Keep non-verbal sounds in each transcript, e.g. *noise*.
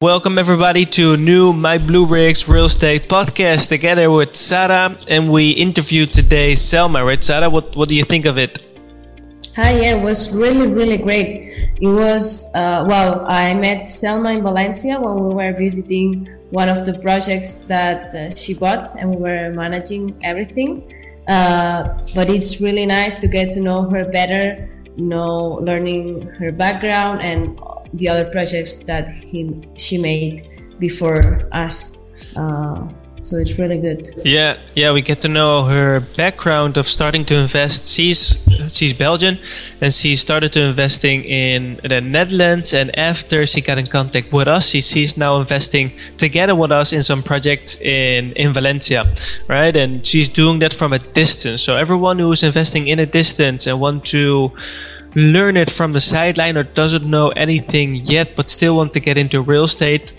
Welcome everybody to new My Blue Bricks Real Estate podcast together with Sarah, and we interviewed today Selma. Right, Sarah? What What do you think of it? Hi, yeah, it was really really great. It was uh, well, I met Selma in Valencia when we were visiting one of the projects that uh, she bought, and we were managing everything. Uh, but it's really nice to get to know her better, you know, learning her background and the other projects that he she made before us. Uh, so it's really good. Yeah, yeah, we get to know her background of starting to invest. She's she's Belgian, and she started to investing in the Netherlands. And after she got in contact with us, she, she's now investing together with us in some projects in in Valencia, right? And she's doing that from a distance. So everyone who is investing in a distance and want to learn it from the sideline or doesn't know anything yet but still want to get into real estate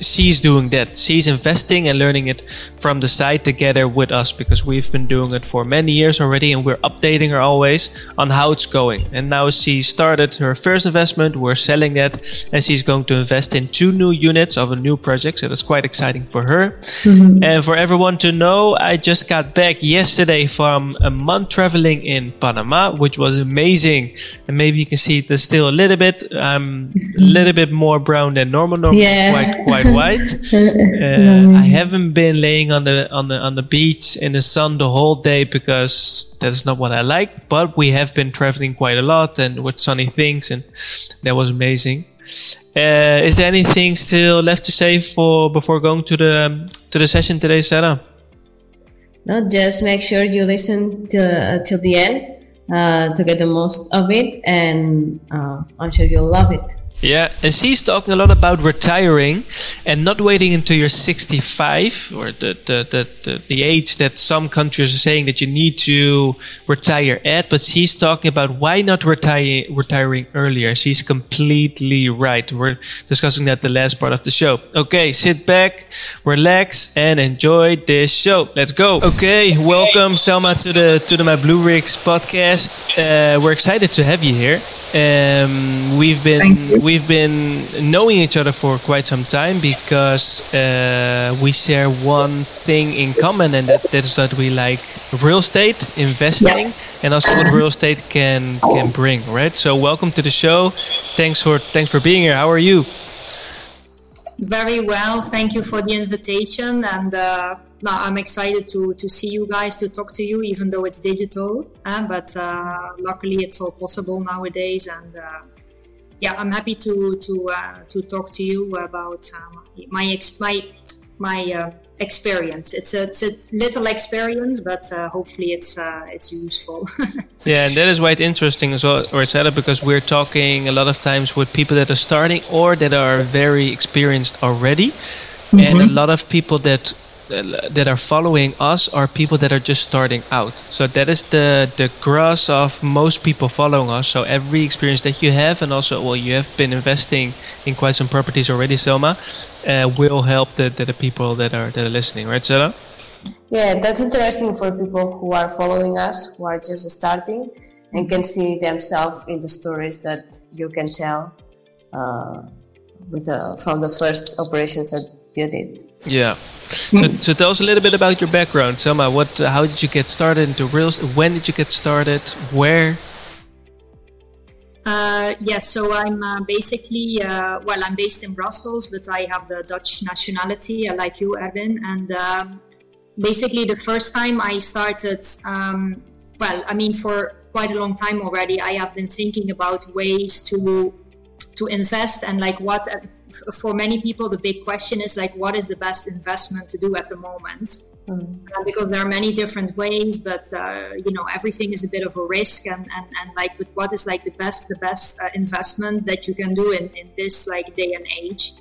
she's doing that. She's investing and learning it from the side together with us because we've been doing it for many years already and we're updating her always on how it's going. And now she started her first investment, we're selling that, and she's going to invest in two new units of a new project. So that's quite exciting for her. Mm-hmm. And for everyone to know, I just got back yesterday from a month traveling in Panama, which was amazing. And maybe you can see there's still a little bit, um, a little bit more brown than normal. Normal, yeah. quite, quite *laughs* white. *laughs* Uh, I haven't been laying on the on the on the beach in the sun the whole day because that's not what I like. But we have been traveling quite a lot and with sunny things, and that was amazing. Uh, is there anything still left to say for before going to the to the session today, Sarah? No, just make sure you listen to, uh, till the end uh, to get the most of it, and uh, I'm sure you'll love it. Yeah, and she's talking a lot about retiring and not waiting until you're 65 or the, the, the, the, the age that some countries are saying that you need to retire at. But she's talking about why not retire, retiring earlier. She's completely right. We're discussing that the last part of the show. Okay, sit back, relax, and enjoy this show. Let's go. Okay, welcome Selma to the to the My Blue Bricks podcast. Uh, we're excited to have you here. Um, we've been we've been knowing each other for quite some time because uh, we share one thing in common, and that, that is that we like real estate investing, yeah. and also what real estate can can bring. Right. So welcome to the show. Thanks for thanks for being here. How are you? Very well. Thank you for the invitation. And uh, I'm excited to, to see you guys, to talk to you, even though it's digital. Uh, but uh, luckily, it's all possible nowadays. And uh, yeah, I'm happy to to uh, to talk to you about um, my ex- my my uh, experience. It's a, it's a little experience, but uh, hopefully it's uh, it's useful. *laughs* yeah, and that is why it's interesting as well, or set because we're talking a lot of times with people that are starting or that are very experienced already, mm-hmm. and a mm-hmm. lot of people that that are following us are people that are just starting out. So that is the the grass of most people following us. So every experience that you have, and also well, you have been investing in quite some properties already, Selma, uh, will help the, the, the people that are that are listening, right, Selma? Yeah, that's interesting for people who are following us, who are just starting, and can see themselves in the stories that you can tell uh, with the, from the first operations that you did. Yeah. So, *laughs* so tell us a little bit about your background, Selma. What, how did you get started into real? When did you get started? Where? Uh, yes, so I'm uh, basically, uh, well, I'm based in Brussels, but I have the Dutch nationality, uh, like you, Erwin. And um, basically, the first time I started, um, well, I mean, for quite a long time already, I have been thinking about ways to to invest and like what for many people, the big question is like, what is the best investment to do at the moment? Mm. Uh, because there are many different ways, but uh, you know, everything is a bit of a risk, and, and, and like, with what is like the best, the best uh, investment that you can do in, in this like day and age?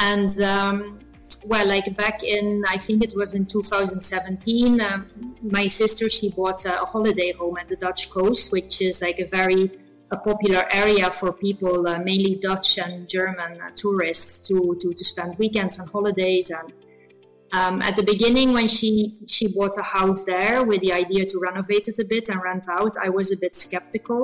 And um, well, like back in, I think it was in 2017, um, my sister she bought a holiday home at the Dutch coast, which is like a very a popular area for people, uh, mainly Dutch and German uh, tourists, to, to, to spend weekends and holidays. And um, at the beginning, when she she bought a house there with the idea to renovate it a bit and rent out, I was a bit skeptical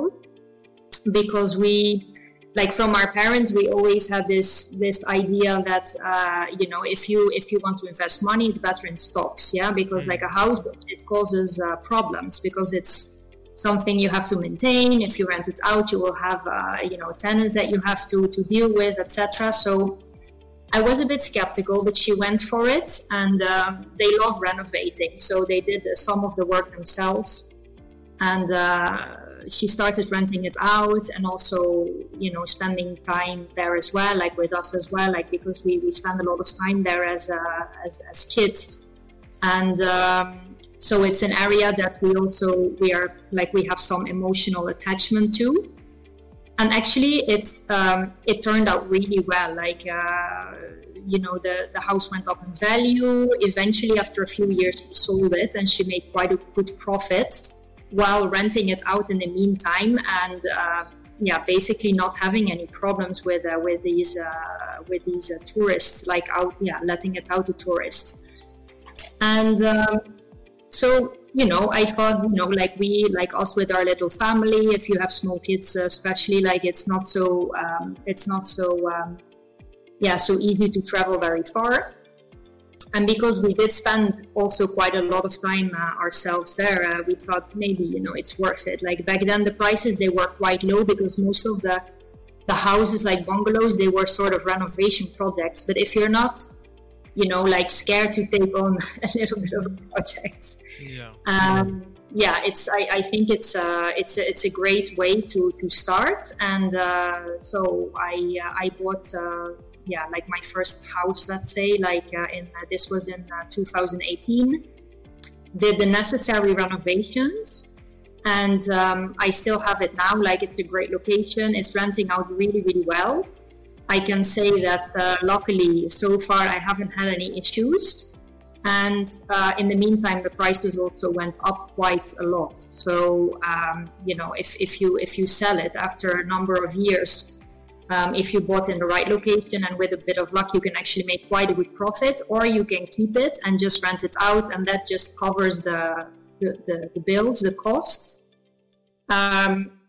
because we like from our parents we always had this this idea that uh, you know if you if you want to invest money it's better in stocks yeah because like a house it causes uh, problems because it's something you have to maintain. If you rent it out you will have uh, you know tenants that you have to to deal with etc so I was a bit skeptical, but she went for it, and um, they love renovating, so they did some of the work themselves, and uh, she started renting it out and also you know spending time there as well like with us as well like because we, we spend a lot of time there as uh, as, as kids. And um, so it's an area that we also we are like we have some emotional attachment to. And actually it um, it turned out really well like uh, you know the the house went up in value. Eventually after a few years we sold it and she made quite a good profit while renting it out in the meantime and uh, yeah basically not having any problems with uh, with these uh, with these uh, tourists like out yeah letting it out to tourists. And um, so you know i thought you know like we like us with our little family if you have small kids especially like it's not so um, it's not so um, yeah so easy to travel very far. And because we did spend also quite a lot of time uh, ourselves there uh, we thought maybe you know it's worth it. Like back then the prices they were quite low because most of the the houses like bungalows they were sort of renovation projects. But if you're not you know like scared to take on *laughs* a little bit of a project. Yeah. Um, yeah it's I, I think it's uh, it's a, it's a great way to to start. And uh, so I uh, I bought uh, yeah like my first house let's say like uh, in uh, this was in uh, 2018 did the necessary renovations. And um, i still have it now. Like it's a great location. It's renting out really really well i can say that uh, luckily so far i haven't had any issues and uh, in the meantime the prices also went up quite a lot so um, you know if, if you if you sell it after a number of years um, if you bought in the right location and with a bit of luck, you can actually make quite a good profit, or you can keep it and just rent it out, and that just covers the the, the, the bills, the costs. Um,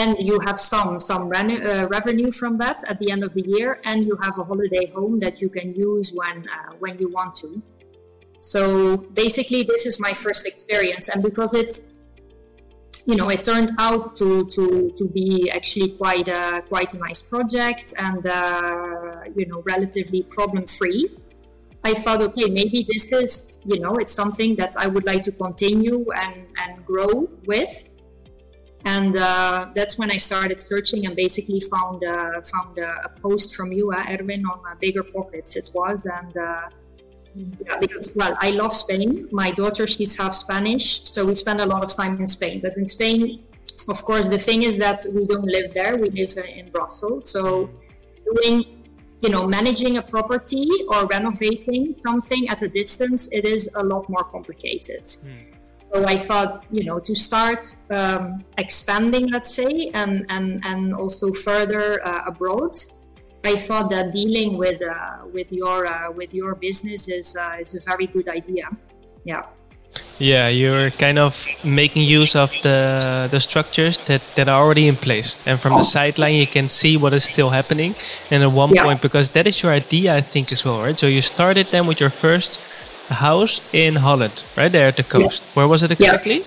and you have some some uh, revenue from that at the end of the year, and you have a holiday home that you can use when uh, when you want to. So basically, this is my first experience, and because it's you know, it turned out to to to be actually quite a quite a nice project and uh, you know relatively problem free. I thought, okay, maybe this is you know it's something that I would like to continue and and grow with. And uh, that's when I started searching and basically found uh, found a, a, post from you, uh, Erwin, on uh, BiggerPockets. It was and uh, yeah, because well, I love Spain. My daughter, she's half Spanish, so we spend a lot of time in Spain. But in Spain, of course, the thing is that we don't live there. We live in Brussels. So doing, you know, managing a property or renovating something at a distance, it is a lot more complicated. Mm. So I thought, you know, to start um, expanding, let's say, and and and also further uh, abroad I thought that dealing with uh, with your uh, with your business is uh, is a very good idea. Yeah. Yeah, you're kind of making use of the the structures that, that are already in place, and from the sideline you can see what is still happening. And at one yeah. point, because that is your idea, I think as well, right? So you started then with your first house in Holland, right there at the coast. Yeah. Where was it exactly? Yeah.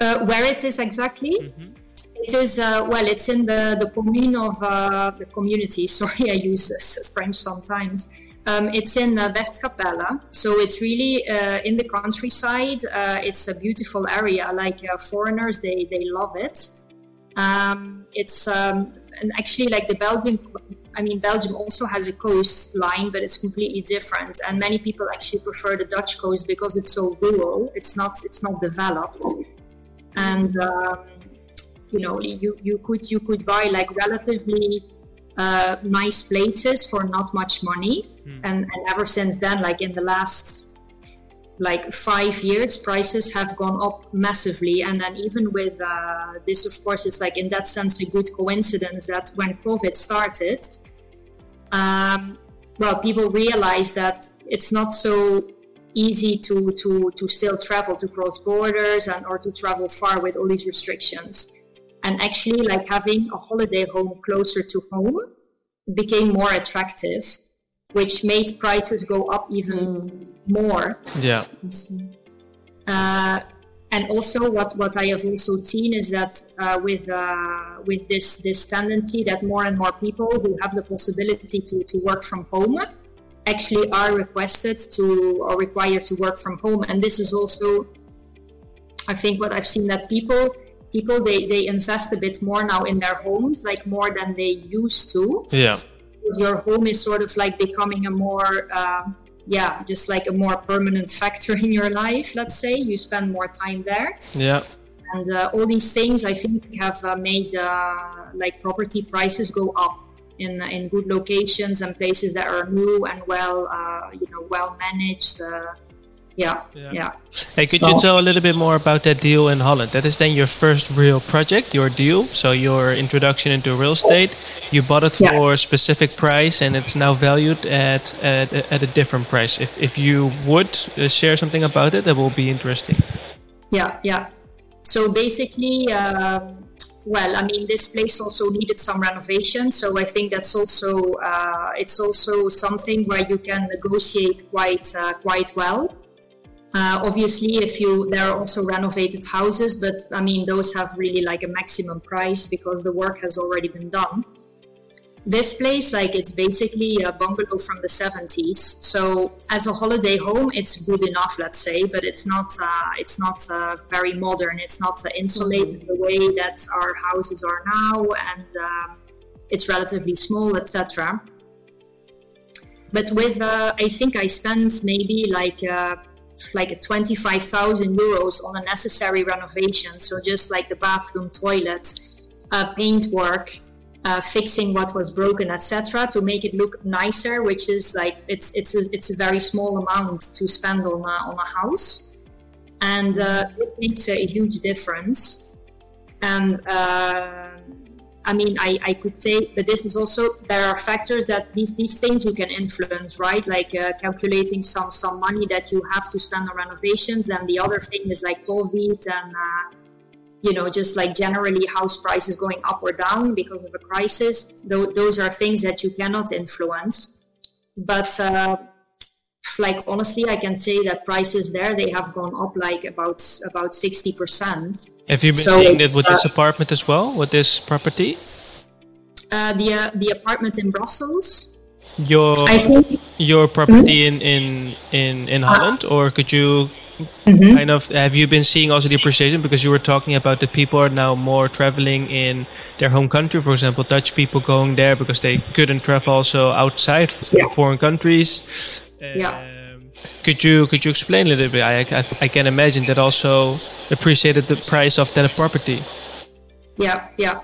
Uh, where it is exactly? Mm-hmm. It is uh, well. It's in the the commune of uh, the community. *laughs* Sorry, I use *laughs* French sometimes. Um, it's in uh, Westkapelle, so it's really uh, in the countryside. Uh, it's a beautiful area. Like uh, foreigners, they they love it. Um, it's um, and actually like the Belgian. I mean, Belgium also has a coastline, but it's completely different. And many people actually prefer the Dutch coast because it's so rural. It's not it's not developed, and um, you know you, you could you could buy like relatively uh, nice places for not much money mm. and, and ever since then like in the last like five years prices have gone up massively. And then even with uh, this of course it's like in that sense a good coincidence that when covid started um, well people realized that it's not so easy to to to still travel to cross borders and or to travel far with all these restrictions. And actually like having a holiday home closer to home became more attractive which made prices go up even mm. more. Yeah. Uh, and also what, what I have also seen is that uh, with uh, with this this tendency that more and more people who have the possibility to, to work from home actually are requested to or required to work from home. And this is also I think what I've seen that people people they, they invest a bit more now in their homes like more than they used to. Yeah your home is sort of like becoming a more uh, yeah, just like a more permanent factor in your life, let's say. You spend more time there. Yeah. And uh, all these things, I think, have uh, made uh, like property prices go up in in good locations and places that are new and well, uh, you know, well managed. Yeah, yeah. yeah. Hey, could so, you tell a little bit more about that deal in Holland? That is then your first real project, your deal. So your introduction into real estate. You bought it for a specific price, and it's now valued at at, at a different price. If if you would uh, share something about it, that will be interesting. Yeah, yeah. So basically. Uh, well, I mean, this place also needed some renovation, so I think that's also uh, it's also something where you can negotiate quite uh, quite well. Uh, obviously, if you there are also renovated houses, but I mean those have really like a maximum price because the work has already been done. This place, like it's basically a bungalow from the 70s. So as a holiday home, it's good enough, let's say, but it's not uh, it's not uh, very modern. It's not uh, insulated the way that our houses are now, and um, it's relatively small, etc. But with, uh, I think I spent maybe like uh, like 25,000 euros on a necessary renovation. So just like the bathroom, toilet, uh, paint work, uh, fixing what was broken, etc., to make it look nicer. Which is like it's it's a, it's a very small amount to spend on a, on a house, and uh, it makes a huge difference. And uh, I mean, I, I could say, but this is also there are factors that these these things you can influence, right? Like uh, calculating some some money that you have to spend on renovations, and the other thing is like COVID and uh, you know just like generally house prices going up or down because of a crisis. Th- those are things that you cannot influence, but. Uh, like honestly i can say that prices there they have gone up like about about 60% have you been so seeing it with uh, this apartment as well with this property uh, the uh, the apartment in brussels your think, your property mm-hmm. in in in in holland or could you mm-hmm. kind of have you been seeing also the appreciation because you were talking about that people are now more traveling in their home country for example dutch people going there because they couldn't travel also outside yeah. foreign countries yeah. Could you could you explain a little bit? I, I, I can imagine that also appreciated the price of that property. Yeah, yeah.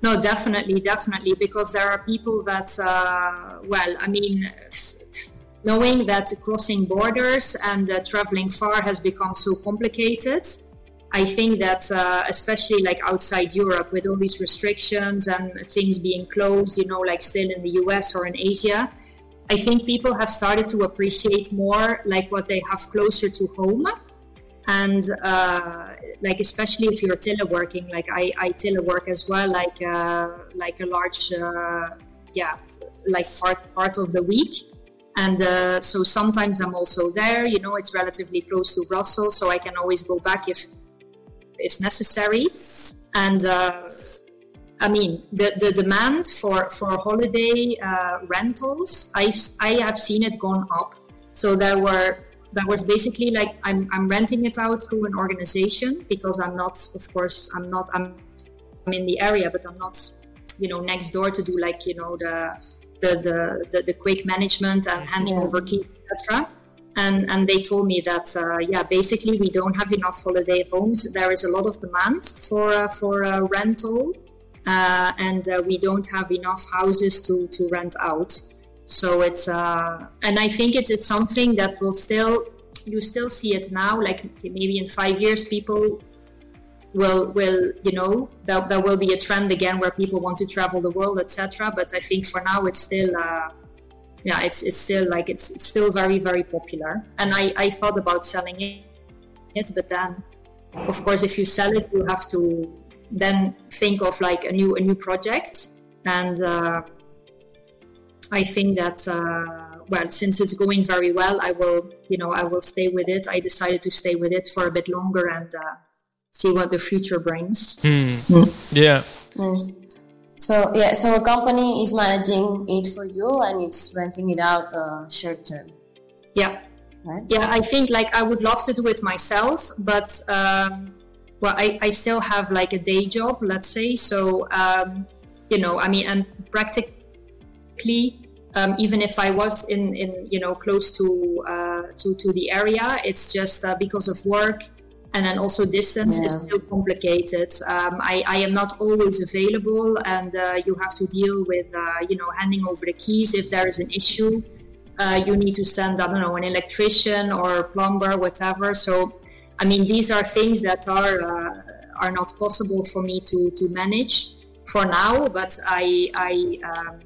No, definitely, definitely, because there are people that, uh, well, I mean, knowing that crossing borders and uh, traveling far has become so complicated, I think that uh, especially like outside Europe with all these restrictions and things being closed, you know, like still in the US or in Asia, I think people have started to appreciate more like what they have closer to home. And uh, like especially if you're teleworking, like I, I telework as well, like uh, like a large uh, yeah, like part part of the week. And uh, so sometimes I'm also there. You know, it's relatively close to Brussels, so I can always go back if if necessary. And uh, I mean, the, the demand for, for holiday uh, rentals, I've, I have seen it gone up. So there were that was basically like I'm, I'm renting it out through an organization because I'm not, of course, I'm not, I'm, I'm in the area, but I'm not, you know, next door to do like, you know, the, the, the, the, the quick management and handing yeah. over keys, etc. And, and they told me that, uh, yeah, basically we don't have enough holiday homes. There is a lot of demand for, uh, for uh, rental uh, and uh, we don't have enough houses to, to rent out. So it's uh, and I think it is something that will still you still see it now. Like maybe in five years, people will will you know that there will be a trend again where people want to travel the world, etc. But I think for now it's still. Uh, yeah, it's it's still like it's it's still very very popular, and I I thought about selling it, but then, of course, if you sell it, you have to then think of like a new a new project and uh, I think that uh, well since it's going very well I will you know I will stay with it I decided to stay with it for a bit longer and uh, see what the future brings Hmm. Yeah. Nice. So yeah, so a company is managing it for you and it's renting it out uh, short term, yeah right? yeah i think like i would love to do it myself but um, well I, I still have like a day job let's say. So um, you know i mean and practically um, even if i was in in you know close to uh, to to the area it's just uh, because of work and then also distance Yeah. is still complicated. Um, I, I am not always available and uh, you have to deal with uh, you know handing over the keys if there is an issue. Uh, you need to send I don't know an electrician or a plumber whatever. So I mean these are things that are uh, are not possible for me to to manage for now but I I um,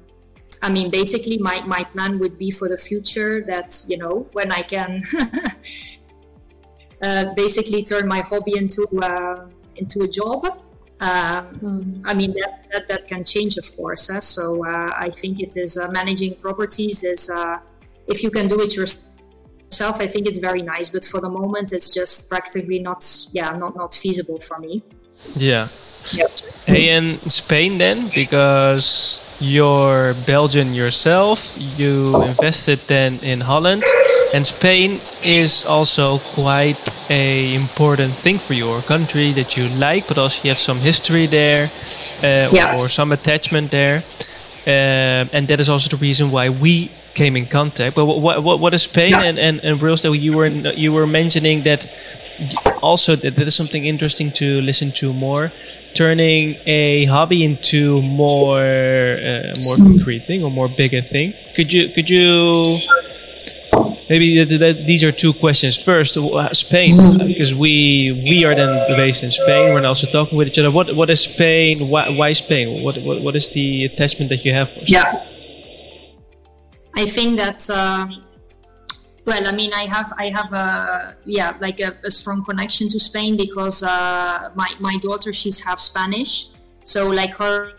I mean basically my, my plan would be for the future that you know when I can *laughs* uh, basically turn my hobby into uh, into a job um, I mean that, that that can change, of course. eh? So uh, I think it is uh, managing properties is uh, if you can do it yourself, I think it's very nice. But for the moment, it's just practically not yeah not not feasible for me. Yeah. Yep. Hey, in Spain then, because you're Belgian yourself, you invested then in Holland, and Spain is also quite a important thing for your country that you like, but also you have some history there, uh, Yeah. or some attachment there, um, and that is also the reason why we came in contact. But what what, what is Spain Yeah. and and and Rails that you were you were mentioning that also that, that is something interesting to listen to more turning a hobby into more uh, more concrete thing or more bigger thing. Could you could you maybe th- th- th- these are two questions. First spain because we we are then based in spain. We're also talking with each other. What what is spain? Why, why spain? What, what what is the attachment that you have for Spain? Yeah. I think that um, well, I mean, I have I have a yeah like a, a strong connection to Spain because uh, my my daughter she's half Spanish, so like her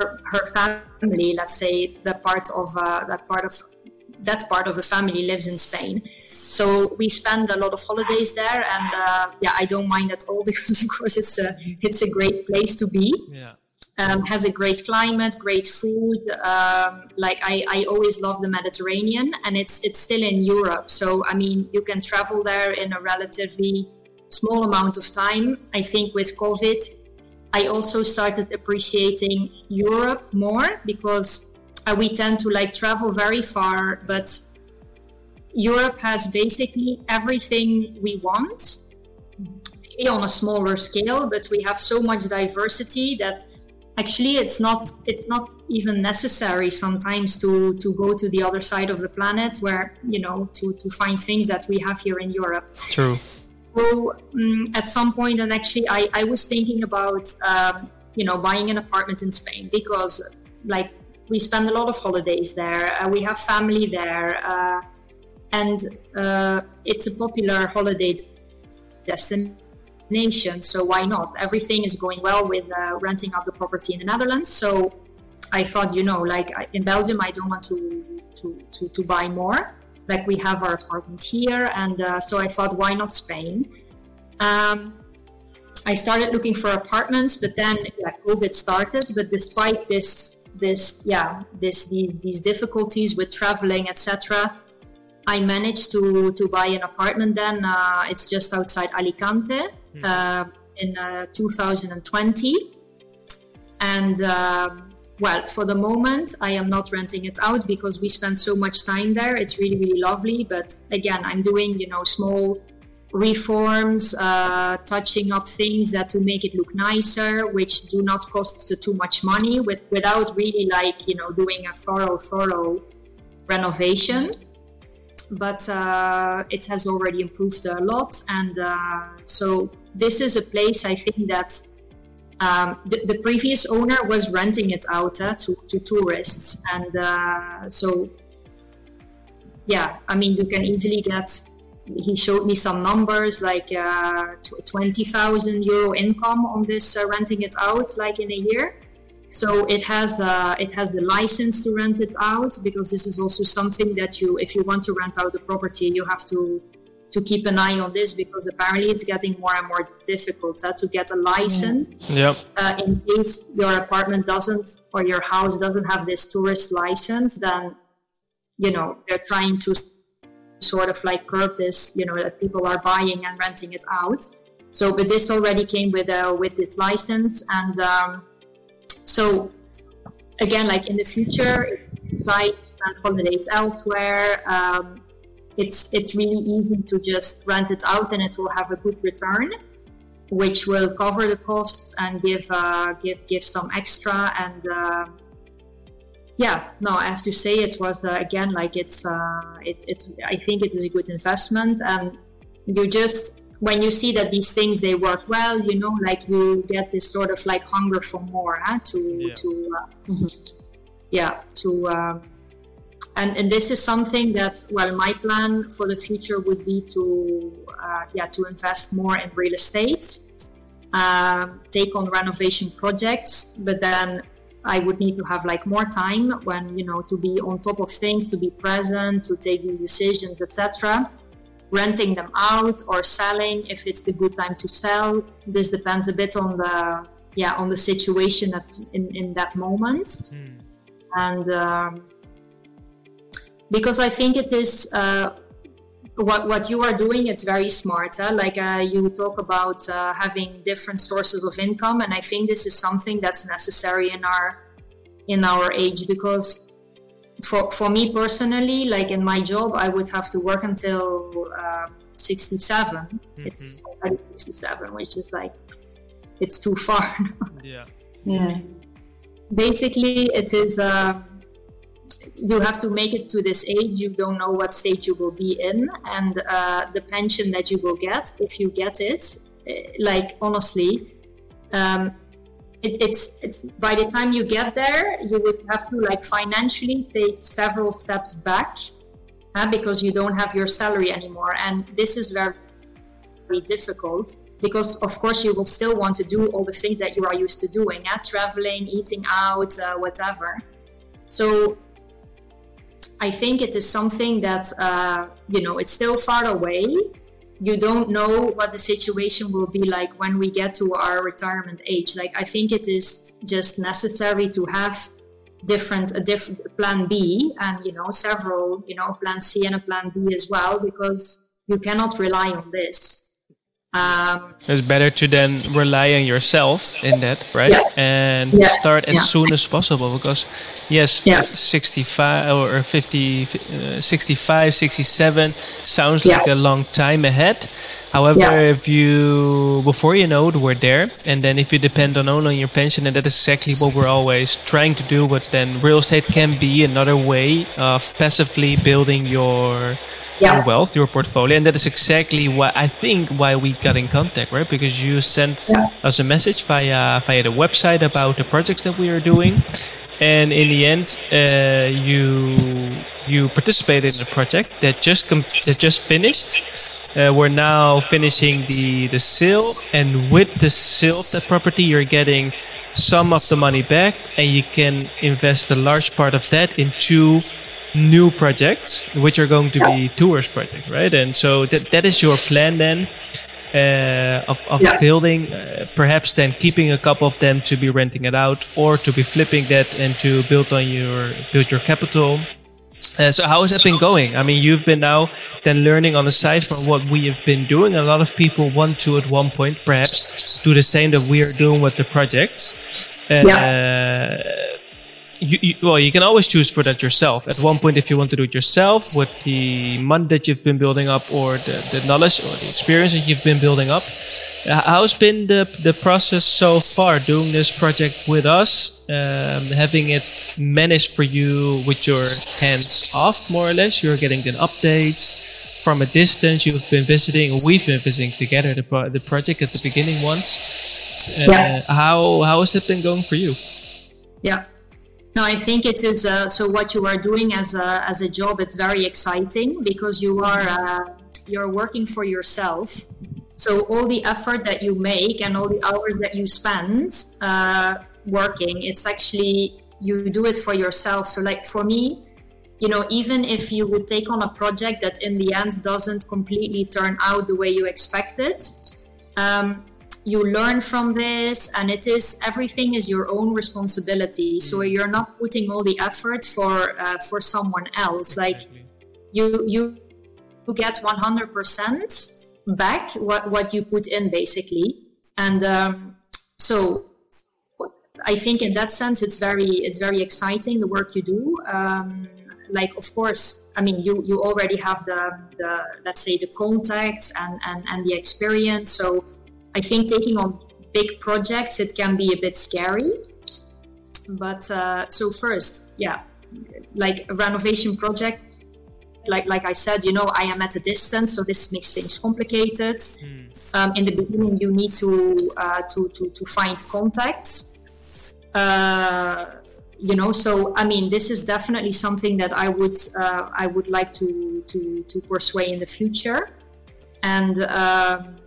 her, her family, let's say the part of uh, that part of that part of the family lives in Spain. So we spend a lot of holidays there, and uh, yeah, I don't mind at all *laughs* because of course it's a it's a great place to be. Yeah um, has a great climate, great food. Um, like I, I always love the Mediterranean, and it's it's still in Europe. So I mean, you can travel there in a relatively small amount of time. I think with COVID, I also started appreciating Europe more because uh, we tend to like travel very far, but Europe has basically everything we want on a smaller scale, but we have so much diversity that actually it's not it's not even necessary sometimes to to go to the other side of the planet where you know to to find things that we have here in Europe. true So um, at some point, and actually, I, I was thinking about um, you know buying an apartment in Spain because like we spend a lot of holidays there, uh, we have family there, uh, and uh, it's a popular holiday destination. So why not? Everything is going well with uh, renting out the property in the Netherlands. So I thought, you know, like in Belgium, I don't want to to to, to buy more. Like we have our apartment here, and uh, so I thought, why not Spain? Um, I started looking for apartments, but then yeah, COVID started. But despite this, this yeah, this these, these difficulties with traveling, etc., I managed to to buy an apartment. Then uh, it's just outside Alicante uh, in uh, 2020, and. Um, well, for the moment, I am not renting it out because we spend so much time there. It's really, really lovely. But again, I'm doing, you know, small reforms, uh, touching up things that to make it look nicer, which do not cost too much money, with, without really like, you know, doing a thorough, thorough renovation. But uh, it has already improved a lot. And uh, so this is a place I think that um, the, the, previous owner was renting it out uh, to, to tourists and uh, so yeah i mean you can easily get he showed me some numbers like uh, 20,000 euro income on this uh, renting it out like in a year. So it has uh, it has the license to rent it out because this is also something that you if you want to rent out the property you have to to keep an eye on this because apparently it's getting more and more difficult uh, to get a license. Yep. Uh, in case your apartment doesn't or your house doesn't have this tourist license, then you know they're trying to sort of like curb this. You know that people are buying and renting it out. So, but this already came with uh, with this license, and um, so again, like in the future, try spend holidays elsewhere. Um, it's it's really easy to just rent it out and it will have a good return which will cover the costs and give uh, give give some extra and uh, yeah no i have to say it was uh, again like it's uh, it, it i think it is a good investment and you just when you see that these things they work well you know like you get this sort of like hunger for more huh? to yeah. to uh, mm-hmm. yeah to um, and, and this is something that well my plan for the future would be to uh, yeah to invest more in real estate um, take on renovation projects but then i would need to have like more time when you know to be on top of things to be present to take these decisions etc renting them out or selling if it's the good time to sell this depends a bit on the yeah on the situation at, in, in that moment mm. and um, because I think it is uh, what what you are doing. It's very smart. Huh? Like uh, you talk about uh, having different sources of income, and I think this is something that's necessary in our in our age because for for me personally, like in my job, I would have to work until uh, 67. Mm-hmm. It's 67, which is like it's too far. *laughs* yeah. Yeah. Basically, it is. Uh, you have to make it to this age you don't know what state you will be in and uh, the pension that you will get if you get it eh, like honestly um, it, it's it's by the time you get there you would have to like financially take several steps back because you don't have your salary anymore and this is very, very difficult because of course you will still want to do all the things that you are used to doing uh, traveling eating out uh, whatever so I think it is something that, uh, you know, it's still far away. You don't know what the situation will be like when we get to our retirement age. Like, I think it is just necessary to have different a different plan B and you know several you know plan C and a plan D as well because you cannot rely on this um, it's better to then rely on yourself in that, right? Yeah. And yeah. start as yeah. soon as possible because, yes, yes. 65 or 50, uh, 65, 67 sounds like a long time ahead. However, if you, before you know it, we're there. And then if you depend on only on your pension, and that is exactly what we're always trying to do, but then real estate can be another way of passively building your yeah. your wealth, your portfolio, and that is exactly why I think why we got in contact, right? Because you sent yeah. us a message via via the website about the projects that we are doing, and in the end, uh, you you participated in a project that just com- that just finished. Uh, we're now finishing the the sale, and with the sale of that property, you're getting some of the money back, and you can invest a large part of that into new projects, which are going to be tours projects, right? And so that that is your plan then. Uh, of, of yeah. building, uh, perhaps then keeping a couple of them to be renting it out, or to be flipping that and to build on your build your capital. Uh, so how has that been going? I mean, you've been now then learning on the side from what we have been doing. A lot of people want to at one point perhaps do the same that we are doing with the projects. yeah you, you, well, you can always choose for that yourself. At one point, if you want to do it yourself with the money that you've been building up or the, the knowledge or the experience that you've been building up, uh, how's been the, the process so far doing this project with us, um, having it managed for you with your hands off, more or less? You're getting the updates from a distance. You've been visiting, we've been visiting together the, pro- the project at the beginning once. Uh, yeah. How how has it been going for you? Yeah. No, I think it is. Uh, so what you are doing as a as a job, it's very exciting because you are uh, you're working for yourself. So all the effort that you make and all the hours that you spend uh, working, it's actually you do it for yourself. So like for me, you know, even if you would take on a project that in the end doesn't completely turn out the way you expected, um, you learn from this, and it is everything is your own responsibility. So mm. you're not putting all the effort for uh, for someone else. Like you you you get 100% back what what you put in basically, and um, so I think in that sense it's very it's very exciting the work you do. Um, like of course i mean you you already have the the let's say the contacts and and, and the experience so i think taking on big projects it can be a bit scary. But uh, so first yeah like a renovation project like like i said you know i am at a distance so this makes things complicated. Mm. um, in the beginning you need to uh, to, to to find contacts. Uh, you know so i mean this is definitely something that i would uh, i would like to to to pursue in the future. And um,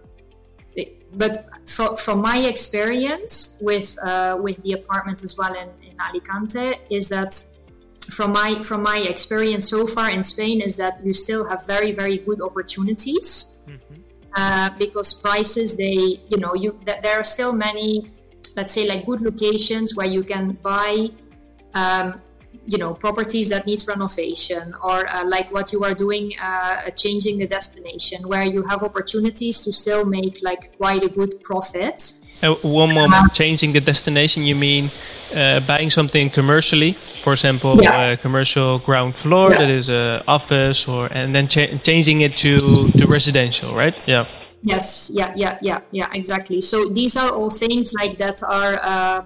but from, from my experience with uh, with the apartment as well in, in alicante is that from my from my experience so far in spain is that you still have very very good opportunities mm-hmm. uh, because prices they you know you that there are still many let's say like good locations where you can buy um, you know properties that need renovation or uh, like what you are doing uh, changing the destination where you have opportunities to still make like quite a good profit. Uh, one more uh, changing the destination you mean uh, buying something commercially? For example yeah. commercial ground floor yeah. that is a office or and then cha- changing it to to residential right? Yeah. Yes. Yeah yeah yeah yeah exactly. So these are all things like that are uh,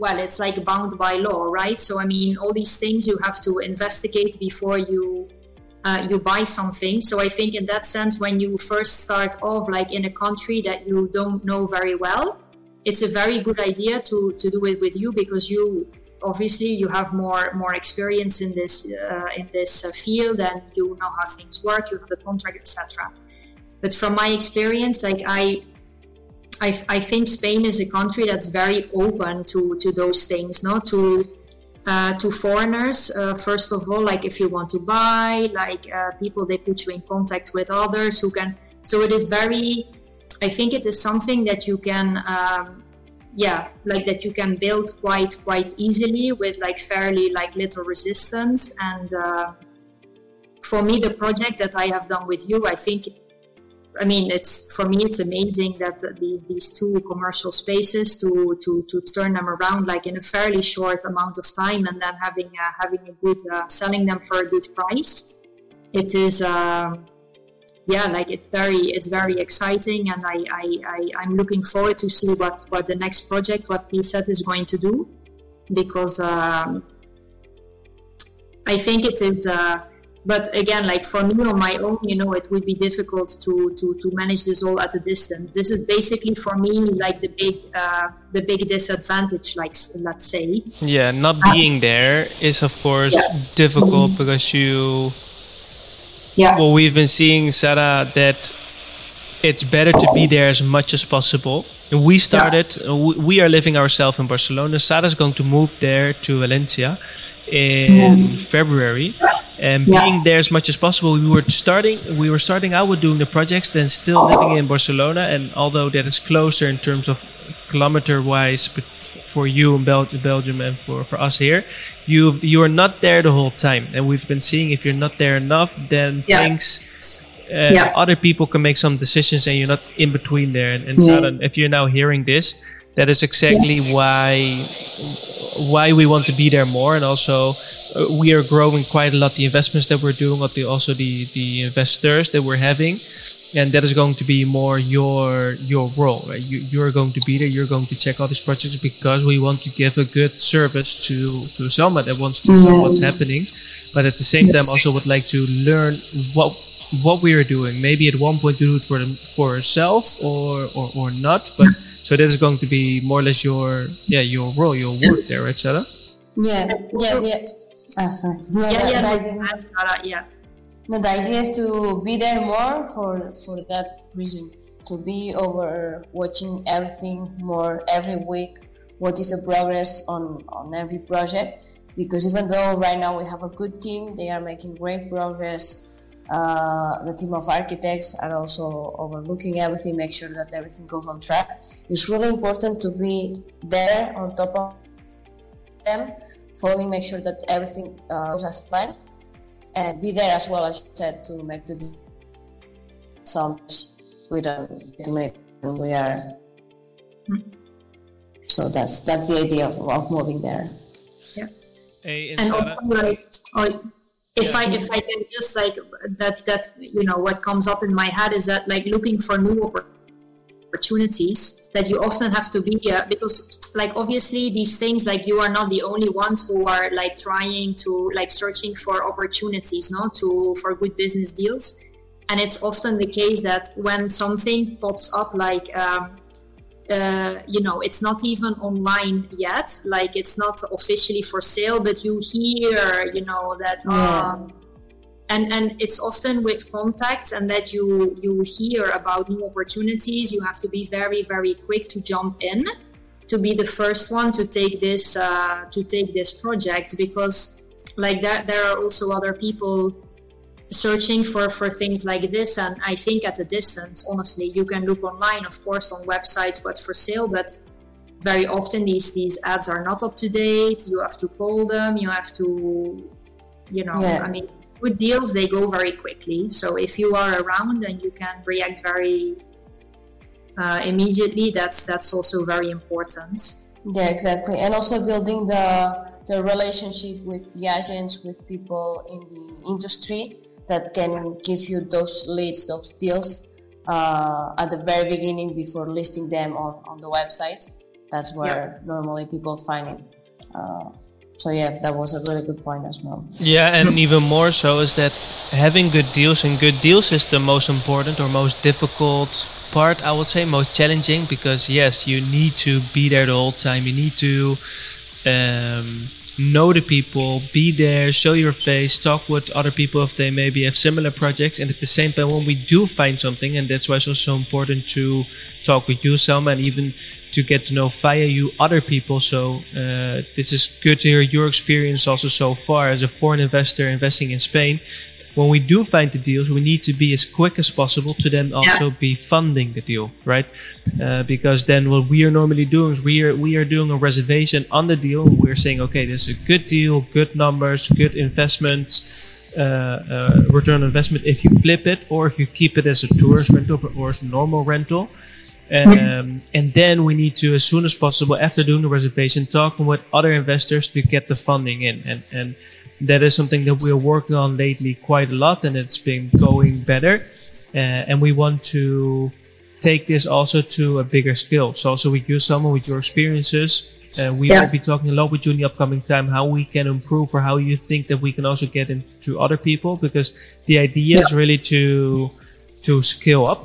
well, it's like bound by law, right? So I mean, all these things you have to investigate before you uh, you buy something. So I think in that sense, when you first start off, like in a country that you don't know very well, it's a very good idea to to do it with you because you obviously you have more more experience in this uh, in this uh, field and you know how things work. You have the contract, etc. But from my experience, like I I, I think Spain is a country that's very open to, to those things, no? To uh, to foreigners, uh, first of all, like if you want to buy, like uh, people they put you in contact with others who can. So it is very. I think it is something that you can, um, yeah, like that you can build quite quite easily with like fairly like little resistance. And uh, for me, the project that I have done with you, I think I mean, it's for me, it's amazing that these these two commercial spaces to to to turn them around like in a fairly short amount of time, and then having uh, having a good uh, selling them for a good price. It is, uh, yeah, like it's very it's very exciting, and I I, I I'm looking forward to see what what the next project what PSET is going to do, because um, I think it is. Uh, but again like for me on my own you know it would be difficult to to to manage this all at a distance this is basically for me like the big uh, the big disadvantage like let's say yeah not being there is of course yeah. difficult mm-hmm. because you yeah well we've been seeing sarah that it's better to be there as much as possible. We started, yeah. we are living ourselves in Barcelona. Sarah's going to move there to Valencia in February and being there as much as possible. We were starting we were starting out with doing the projects, then still living in Barcelona. And although that is closer in terms of kilometer wise, but for you in Bel- Belgium and for, for us here, you you are not there the whole time. And we've been seeing if you're not there enough, then yeah. things. Uh, yeah. Other people can make some decisions, and you're not in between there. And, and so if you're now hearing this, that is exactly why why we want to be there more. And also uh, we are growing quite a lot the investments that we're doing but the, also the the investors that we're having. And that is going to be more your your role right? You, you're going to be there. You're going to check all these projects because we want to give a good service to to someone that wants to know what's happening. But at the same time also would like to learn what what we are doing maybe at one point do it for them for ourselves or or, or not but so that is going to be more or less your yeah your role, your work there, right, Sarah? Yeah, yeah, yeah. Ah, sorry. Yeah, yeah, yeah, yeah. Sarah, yeah. No, the idea is to be there more for for that reason. To be over watching everything more every week. What is the progress on on every project? Because even though right now we have a good team, they are making great progress. Uh, the team of architects are also overlooking everything, make sure that everything goes on track. It's really important to be there on top of them, following, make sure that everything uh, goes as planned and be there as well as I said to make the sounds we don't to make and we are. So that's that's the idea of, of moving there. Yeah. Hey, and also, like or if yeah. I if I can just like that that you know what comes up in my head is that like looking for new opportunities that you often have to be uh, because like obviously these things like you are not the only ones who are like trying to like searching for opportunities no to for good business deals and it's often the case that when something pops up like um, uh, you know it's not even online yet like it's not officially for sale but you hear you know that yeah. um, and and it's often with contacts and that you you hear about new opportunities you have to be very very quick to jump in to be the first one to take this uh, to take this project because like that there are also other people searching for for things like this and i think at a distance honestly you can look online of course on websites what's for sale but very often these these ads are not up to date. You have to call them. You have to you know yeah. i mean good deals they go very quickly. So if you are around and you can react very uh, immediately. That's that's also very important. Yeah exactly. And also building the the relationship with the agents with people in the industry that can give you those leads those deals uh, at the very beginning before listing them on, on the website that's where yeah. normally people find it uh, so yeah, that was a really good point as well. Yeah, and even more so is that having good deals and good deals is the most important or most difficult part. I would say most challenging because yes, you need to be there the whole time. You need to um, know the people, be there, show your face, talk with other people if they maybe have similar projects, and at the same time, when we do find something, and that's why it's also important to talk with you, Selma, and even to get to know via you other people. So uh, this is good to hear your experience also so far as a foreign investor investing in Spain. When we do find the deals, we need to be as quick as possible to then also yeah. be funding the deal, right? Uh, because then what we are normally doing is we are we are doing a reservation on the deal. We're saying, okay, this is a good deal, good numbers, good investment. Uh, uh, return on investment if you flip it or if you keep it as a tourist rental or as a normal rental. Um, and then we need to, as soon as possible, after doing the reservation, talk with other investors to get the funding in. And, and that is something that we are working on lately quite a lot, and it's been going better. Uh, and we want to take this also to a bigger scale. So also with you, someone with your experiences, uh, we yeah. will be talking a lot with you in the upcoming time how we can improve or how you think that we can also get into other people because the idea yeah. is really to to scale up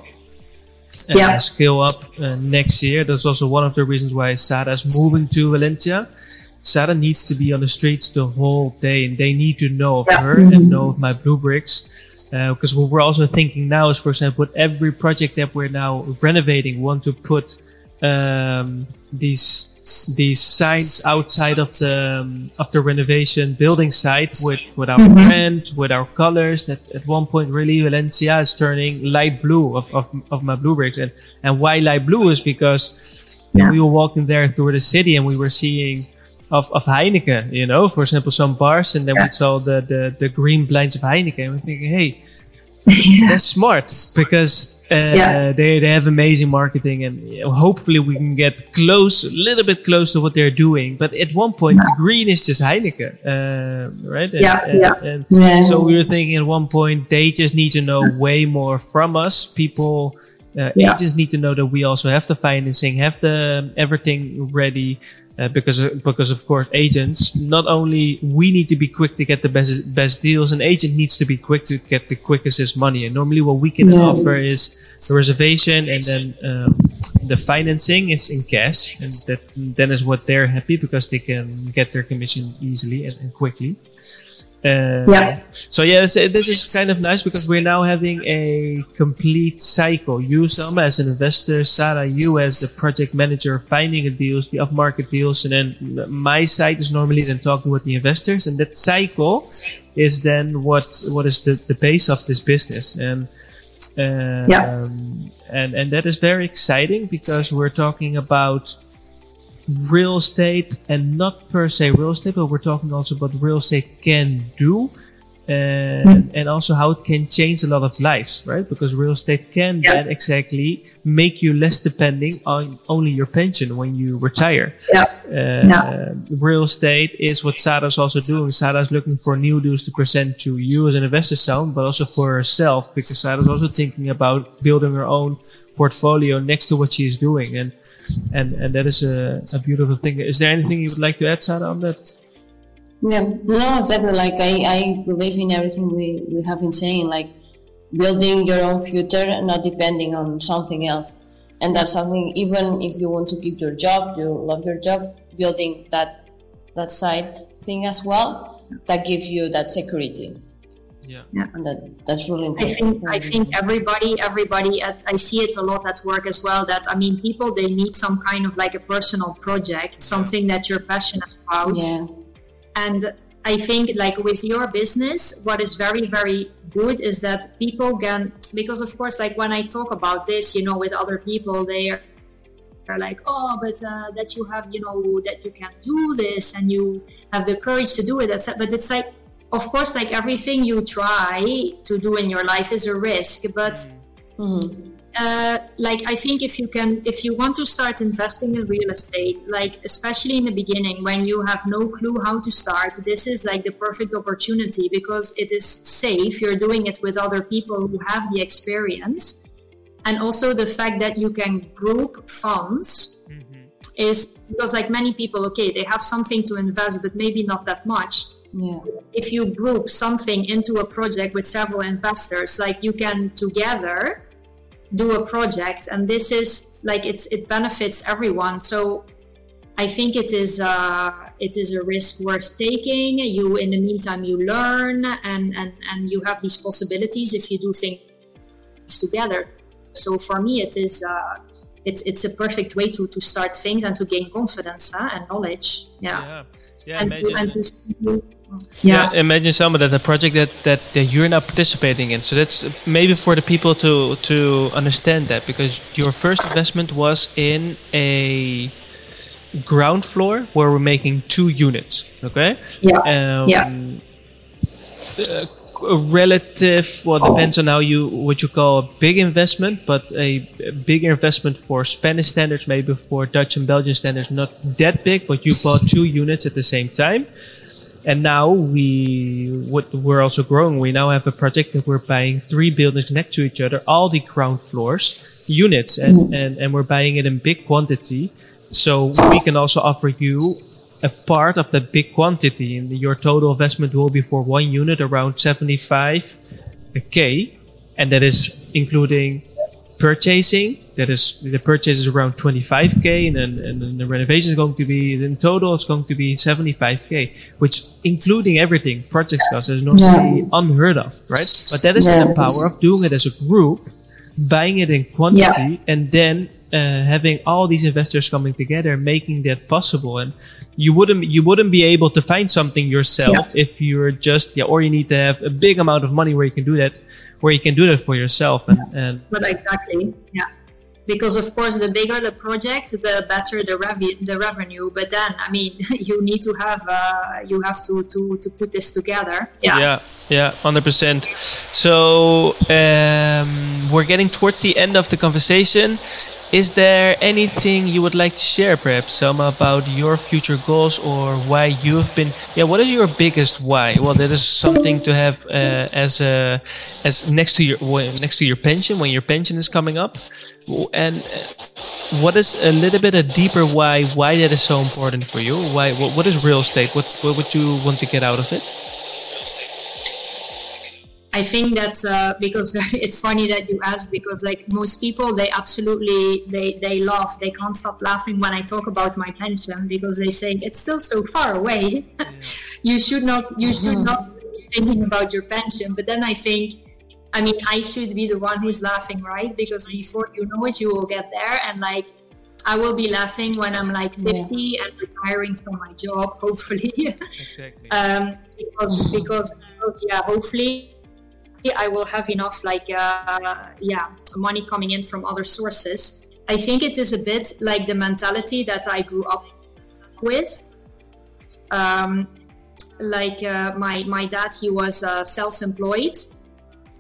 and yeah. scale up uh, next year. That's also one of the reasons why Sara is moving to Valencia. Sara needs to be on the streets the whole day, and they need to know of yeah. her and know of my Blue Bricks. Because uh, what we're also thinking now is, for example, every project that we're now renovating, want to put um, these these signs outside of the um, of the renovation building site with with our mm-hmm. brand, with our colors. That at one point really Valencia is turning light blue of of, of my Blue Bricks, and and why light blue is because yeah. we were walking there through the city and we were seeing. Of, of Heineken, you know, for example, some bars, and then yeah. we saw the, the, the green blinds of Heineken, and we're thinking, hey, yeah. *laughs* that's smart because uh, yeah. they, they have amazing marketing and hopefully we can get close a little bit close to what they're doing but at one point green is just Heineken uh, right and, yeah, and, yeah. And yeah. so we were thinking at one point they just need to know way more from us people uh, yeah. agents need to know that we also have the financing have the everything ready uh, because because of course agents not only we need to be quick to get the best best deals an agent needs to be quick to get the quickest money. And normally what we can yeah. offer is the reservation and then um, the financing is in cash. And that then is what they're happy because they can get their commission easily and, and quickly Uh, yeah. So yes, this is kind of nice because we're now having a complete cycle. You, Selma, as an investor, Sarah, you as the project manager, finding the deals, the off-market deals, and then my side is normally then talking with the investors, and that cycle is then what what is the, the base of this business, and uh, yeah. Um, and and that is very exciting because we're talking about real estate and not per se real estate, but we're talking also about real estate can do and, mm. and also how it can change a lot of lives, right? Because real estate can yeah. then exactly make you less depending on only your pension when you retire. Yeah. Uh, yeah. Real estate is what Sarah's also doing. Sarah's looking for new deals to present to you as an investor, Selma, but also for herself because Sarah's also thinking about building her own portfolio next to what she's doing. And and and that is a, a beautiful thing. Is there anything you would like to add, Sarah, on that? Yeah, no, exactly. Like I, I believe in everything we, we have been saying, like building your own future, not depending on something else. And that's something, even if you want to keep your job, you love your job, building that that side thing as well, that gives you that security yeah yeah and that, that's really important i think i think everybody everybody at, i see it a lot at work as well that i mean people they need some kind of like a personal project something that you're passionate about yeah. and i think like with your business what is very very good is that people can because of course like when i talk about this you know with other people they are are like, oh, but uh, that you have, you know, that you can do this and you have the courage to do it. That's but it's like of course, like everything you try to do in your life is a risk, but mm. uh, like I think if you can, if you want to start investing in real estate, like especially in the beginning when you have no clue how to start, this is like the perfect opportunity because it is safe. You're doing it with other people who have the experience. And also the fact that you can group funds mm-hmm. is because like many people, okay, they have something to invest, but maybe not that much yeah. if you group something into a project with several investors like you can together do a project and this is like it's it benefits everyone. So i think it is uh it is a risk worth taking. You in the meantime you learn and and and you have these possibilities if you do things together. So for me it is uh it's it's a perfect way to to start things and to gain confidence huh, and knowledge. Yeah. Yeah, yeah and, to, and to yeah. yeah. imagine some of that a project that, that that you're not participating in. So that's maybe for the people to to understand that because your first investment was in a ground floor where we're making two units okay? Yeah. Um, yeah. uh, relative well oh. depends on how you what you call a big investment but a, a bigger investment for spanish standards maybe for dutch and belgian standards not that big but you bought two units at the same time and now we what we're also growing. We now have a project that we're buying three buildings next to each other, all the ground floors units, and, and, and we're buying it in big quantity. So we can also offer you a part of that big quantity, and your total investment will be for one unit around 75k, and that is including purchasing. That is the purchase is around 25k, and then, and then the renovation is going to be in total it's going to be 75k, which including everything project costs is not yeah. unheard of, right? But that is yeah. the power of doing it as a group, buying it in quantity, yeah. and then uh, having all these investors coming together, making that possible. And you wouldn't you wouldn't be able to find something yourself if you're just yeah, or you need to have a big amount of money where you can do that where you can do that for yourself. And, and but exactly yeah because of course the bigger the project the better the, rev- the revenue. But then i mean *laughs* you need to have uh, you have to, to to put this together. Yeah. Yeah. Yeah 100% so um, we're getting towards the end of the conversation. Is there anything you would like to share perhaps some about your future goals or why you've been yeah what is your biggest why? Well that is something to have uh, as a as next to your next to your pension when your pension is coming up and uh, what is a little bit a deeper why why that is so important for you? Why what, what is real estate? What what would you want to get out of it? I think that's uh, because *laughs* it's funny that you ask because like most people they absolutely they they laugh. They can't stop laughing when I talk about my pension because they say it's still so far away. *laughs* You should not you should not thinking about your pension. But then I think, I mean, I should be the one who's laughing, right? Because before you know it, you will get there. And like, I will be laughing when I'm like 50 yeah. and retiring from my job, *laughs* hopefully. exactly. um, because, because, because, yeah, hopefully I will have enough like uh, yeah money coming in from other sources. I think it is a bit like the mentality that I grew up with. Um, like uh, my my dad, he was uh, self-employed,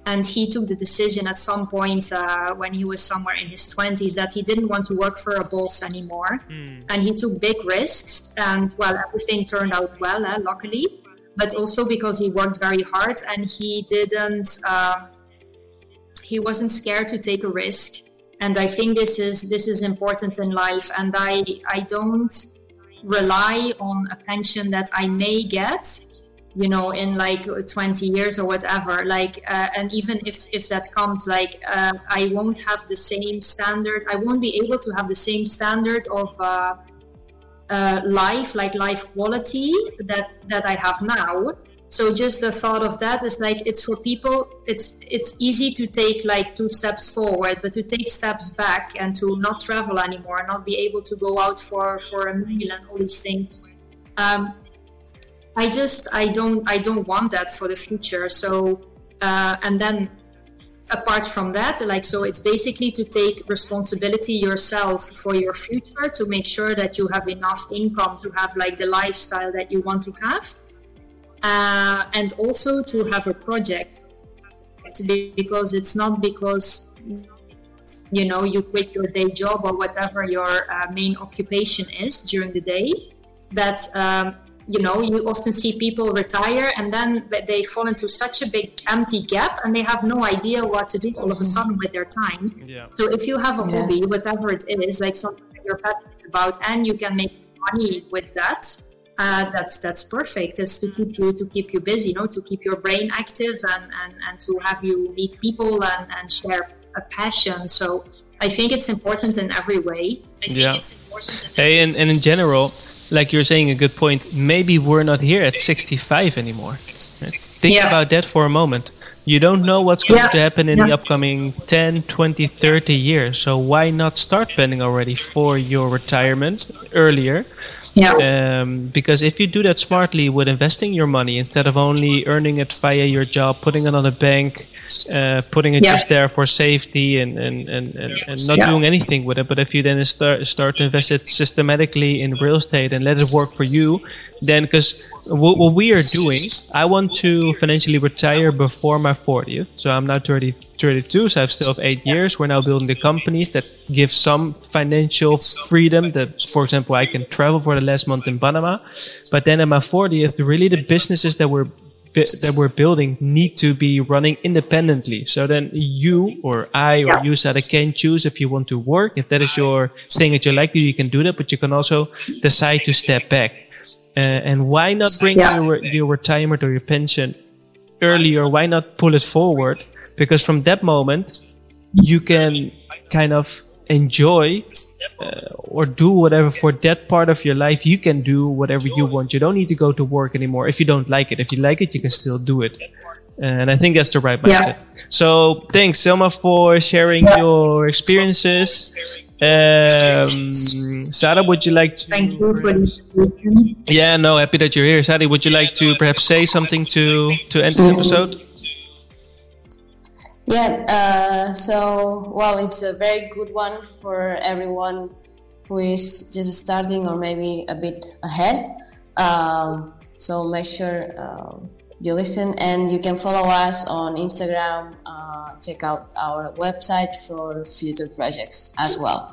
and he took the decision at some point uh, when he was somewhere in his 20s that he didn't want to work for a boss anymore, mm. and he took big risks. And well, everything turned out well, uh, luckily but also because he worked very hard and he didn't uh, he wasn't scared to take a risk and i think this is this is important in life and i i don't rely on a pension that i may get you know in like 20 years or whatever like uh, and even if if that comes like uh, i won't have the same standard i won't be able to have the same standard of uh, uh, life, like life quality that that I have now. So just the thought of that is like it's for people. It's it's easy to take like two steps forward, but to take steps back and to not travel anymore, not be able to go out for for a meal and all these things. Um, I just I don't I don't want that for the future. So uh, and then apart from that like so it's basically to take responsibility yourself for your future to make sure that you have enough income to have like the lifestyle that you want to have uh, and also to have a project because it's not because you know you quit your day job or whatever your uh, main occupation is during the day that um, you know you often see people retire and then they fall into such a big empty gap and they have no idea what to do all of a sudden with their time yeah. so if you have a yeah. hobby whatever it is like something that you're passionate about and you can make money with that uh, that's that's perfect it's to keep you to keep you busy you know to keep your brain active and and, and to have you meet people and, and share a passion so i think it's important in every way I think yeah. it's important hey and, and in general like you're saying a good point maybe we're not here at 65 anymore think yeah. about that for a moment you don't know what's going yeah. to happen in yeah. the upcoming 10 20 30 years so why not start planning already for your retirement earlier yeah. Um, because if you do that smartly with investing your money instead of only earning it via your job, putting it on a bank, uh, putting it yeah. just there for safety and, and, and, and, and not yeah. doing anything with it, but if you then start, start to invest it systematically in real estate and let it work for you, then because what, what, we are doing, I want to financially retire before my 40th. So I'm now 30, 32, so I have still have eight years. We're now building the companies that give some financial freedom. That, for example, I can travel for the last month in Panama. But then at my 40th, really the businesses that we're that we're building need to be running independently. So then you or I or you said I can choose if you want to work. If that is your thing that you like to you can do that. But you can also decide to step back. Uh, and why not bring yeah. your, your retirement or your pension earlier? Why not pull it forward? Because from that moment, you can kind of enjoy uh, or do whatever for that part of your life. You can do whatever you want. You don't need to go to work anymore if you don't like it. If you like it, you can still do it. And I think that's the right mindset. Yeah. So thanks, Selma, for sharing yeah. your experiences. Um, Sarah, would you like to? Thank you for this. Yeah, no, happy that you're here. Sadi, would you like to perhaps say something to to end this episode? Yeah. Uh, so, well, it's a very good one for everyone who is just starting or maybe a bit ahead. Um, so make sure uh, you listen and you can follow us on Instagram. Uh, check out our website for future projects as well.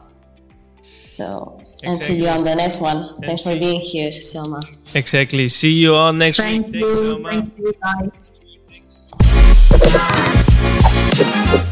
So, exactly. and see you on the next one. And Thanks for being here, Selma. Exactly. See you on next Thank week. You. Thanks, Selma. Thank you, guys. Thank you.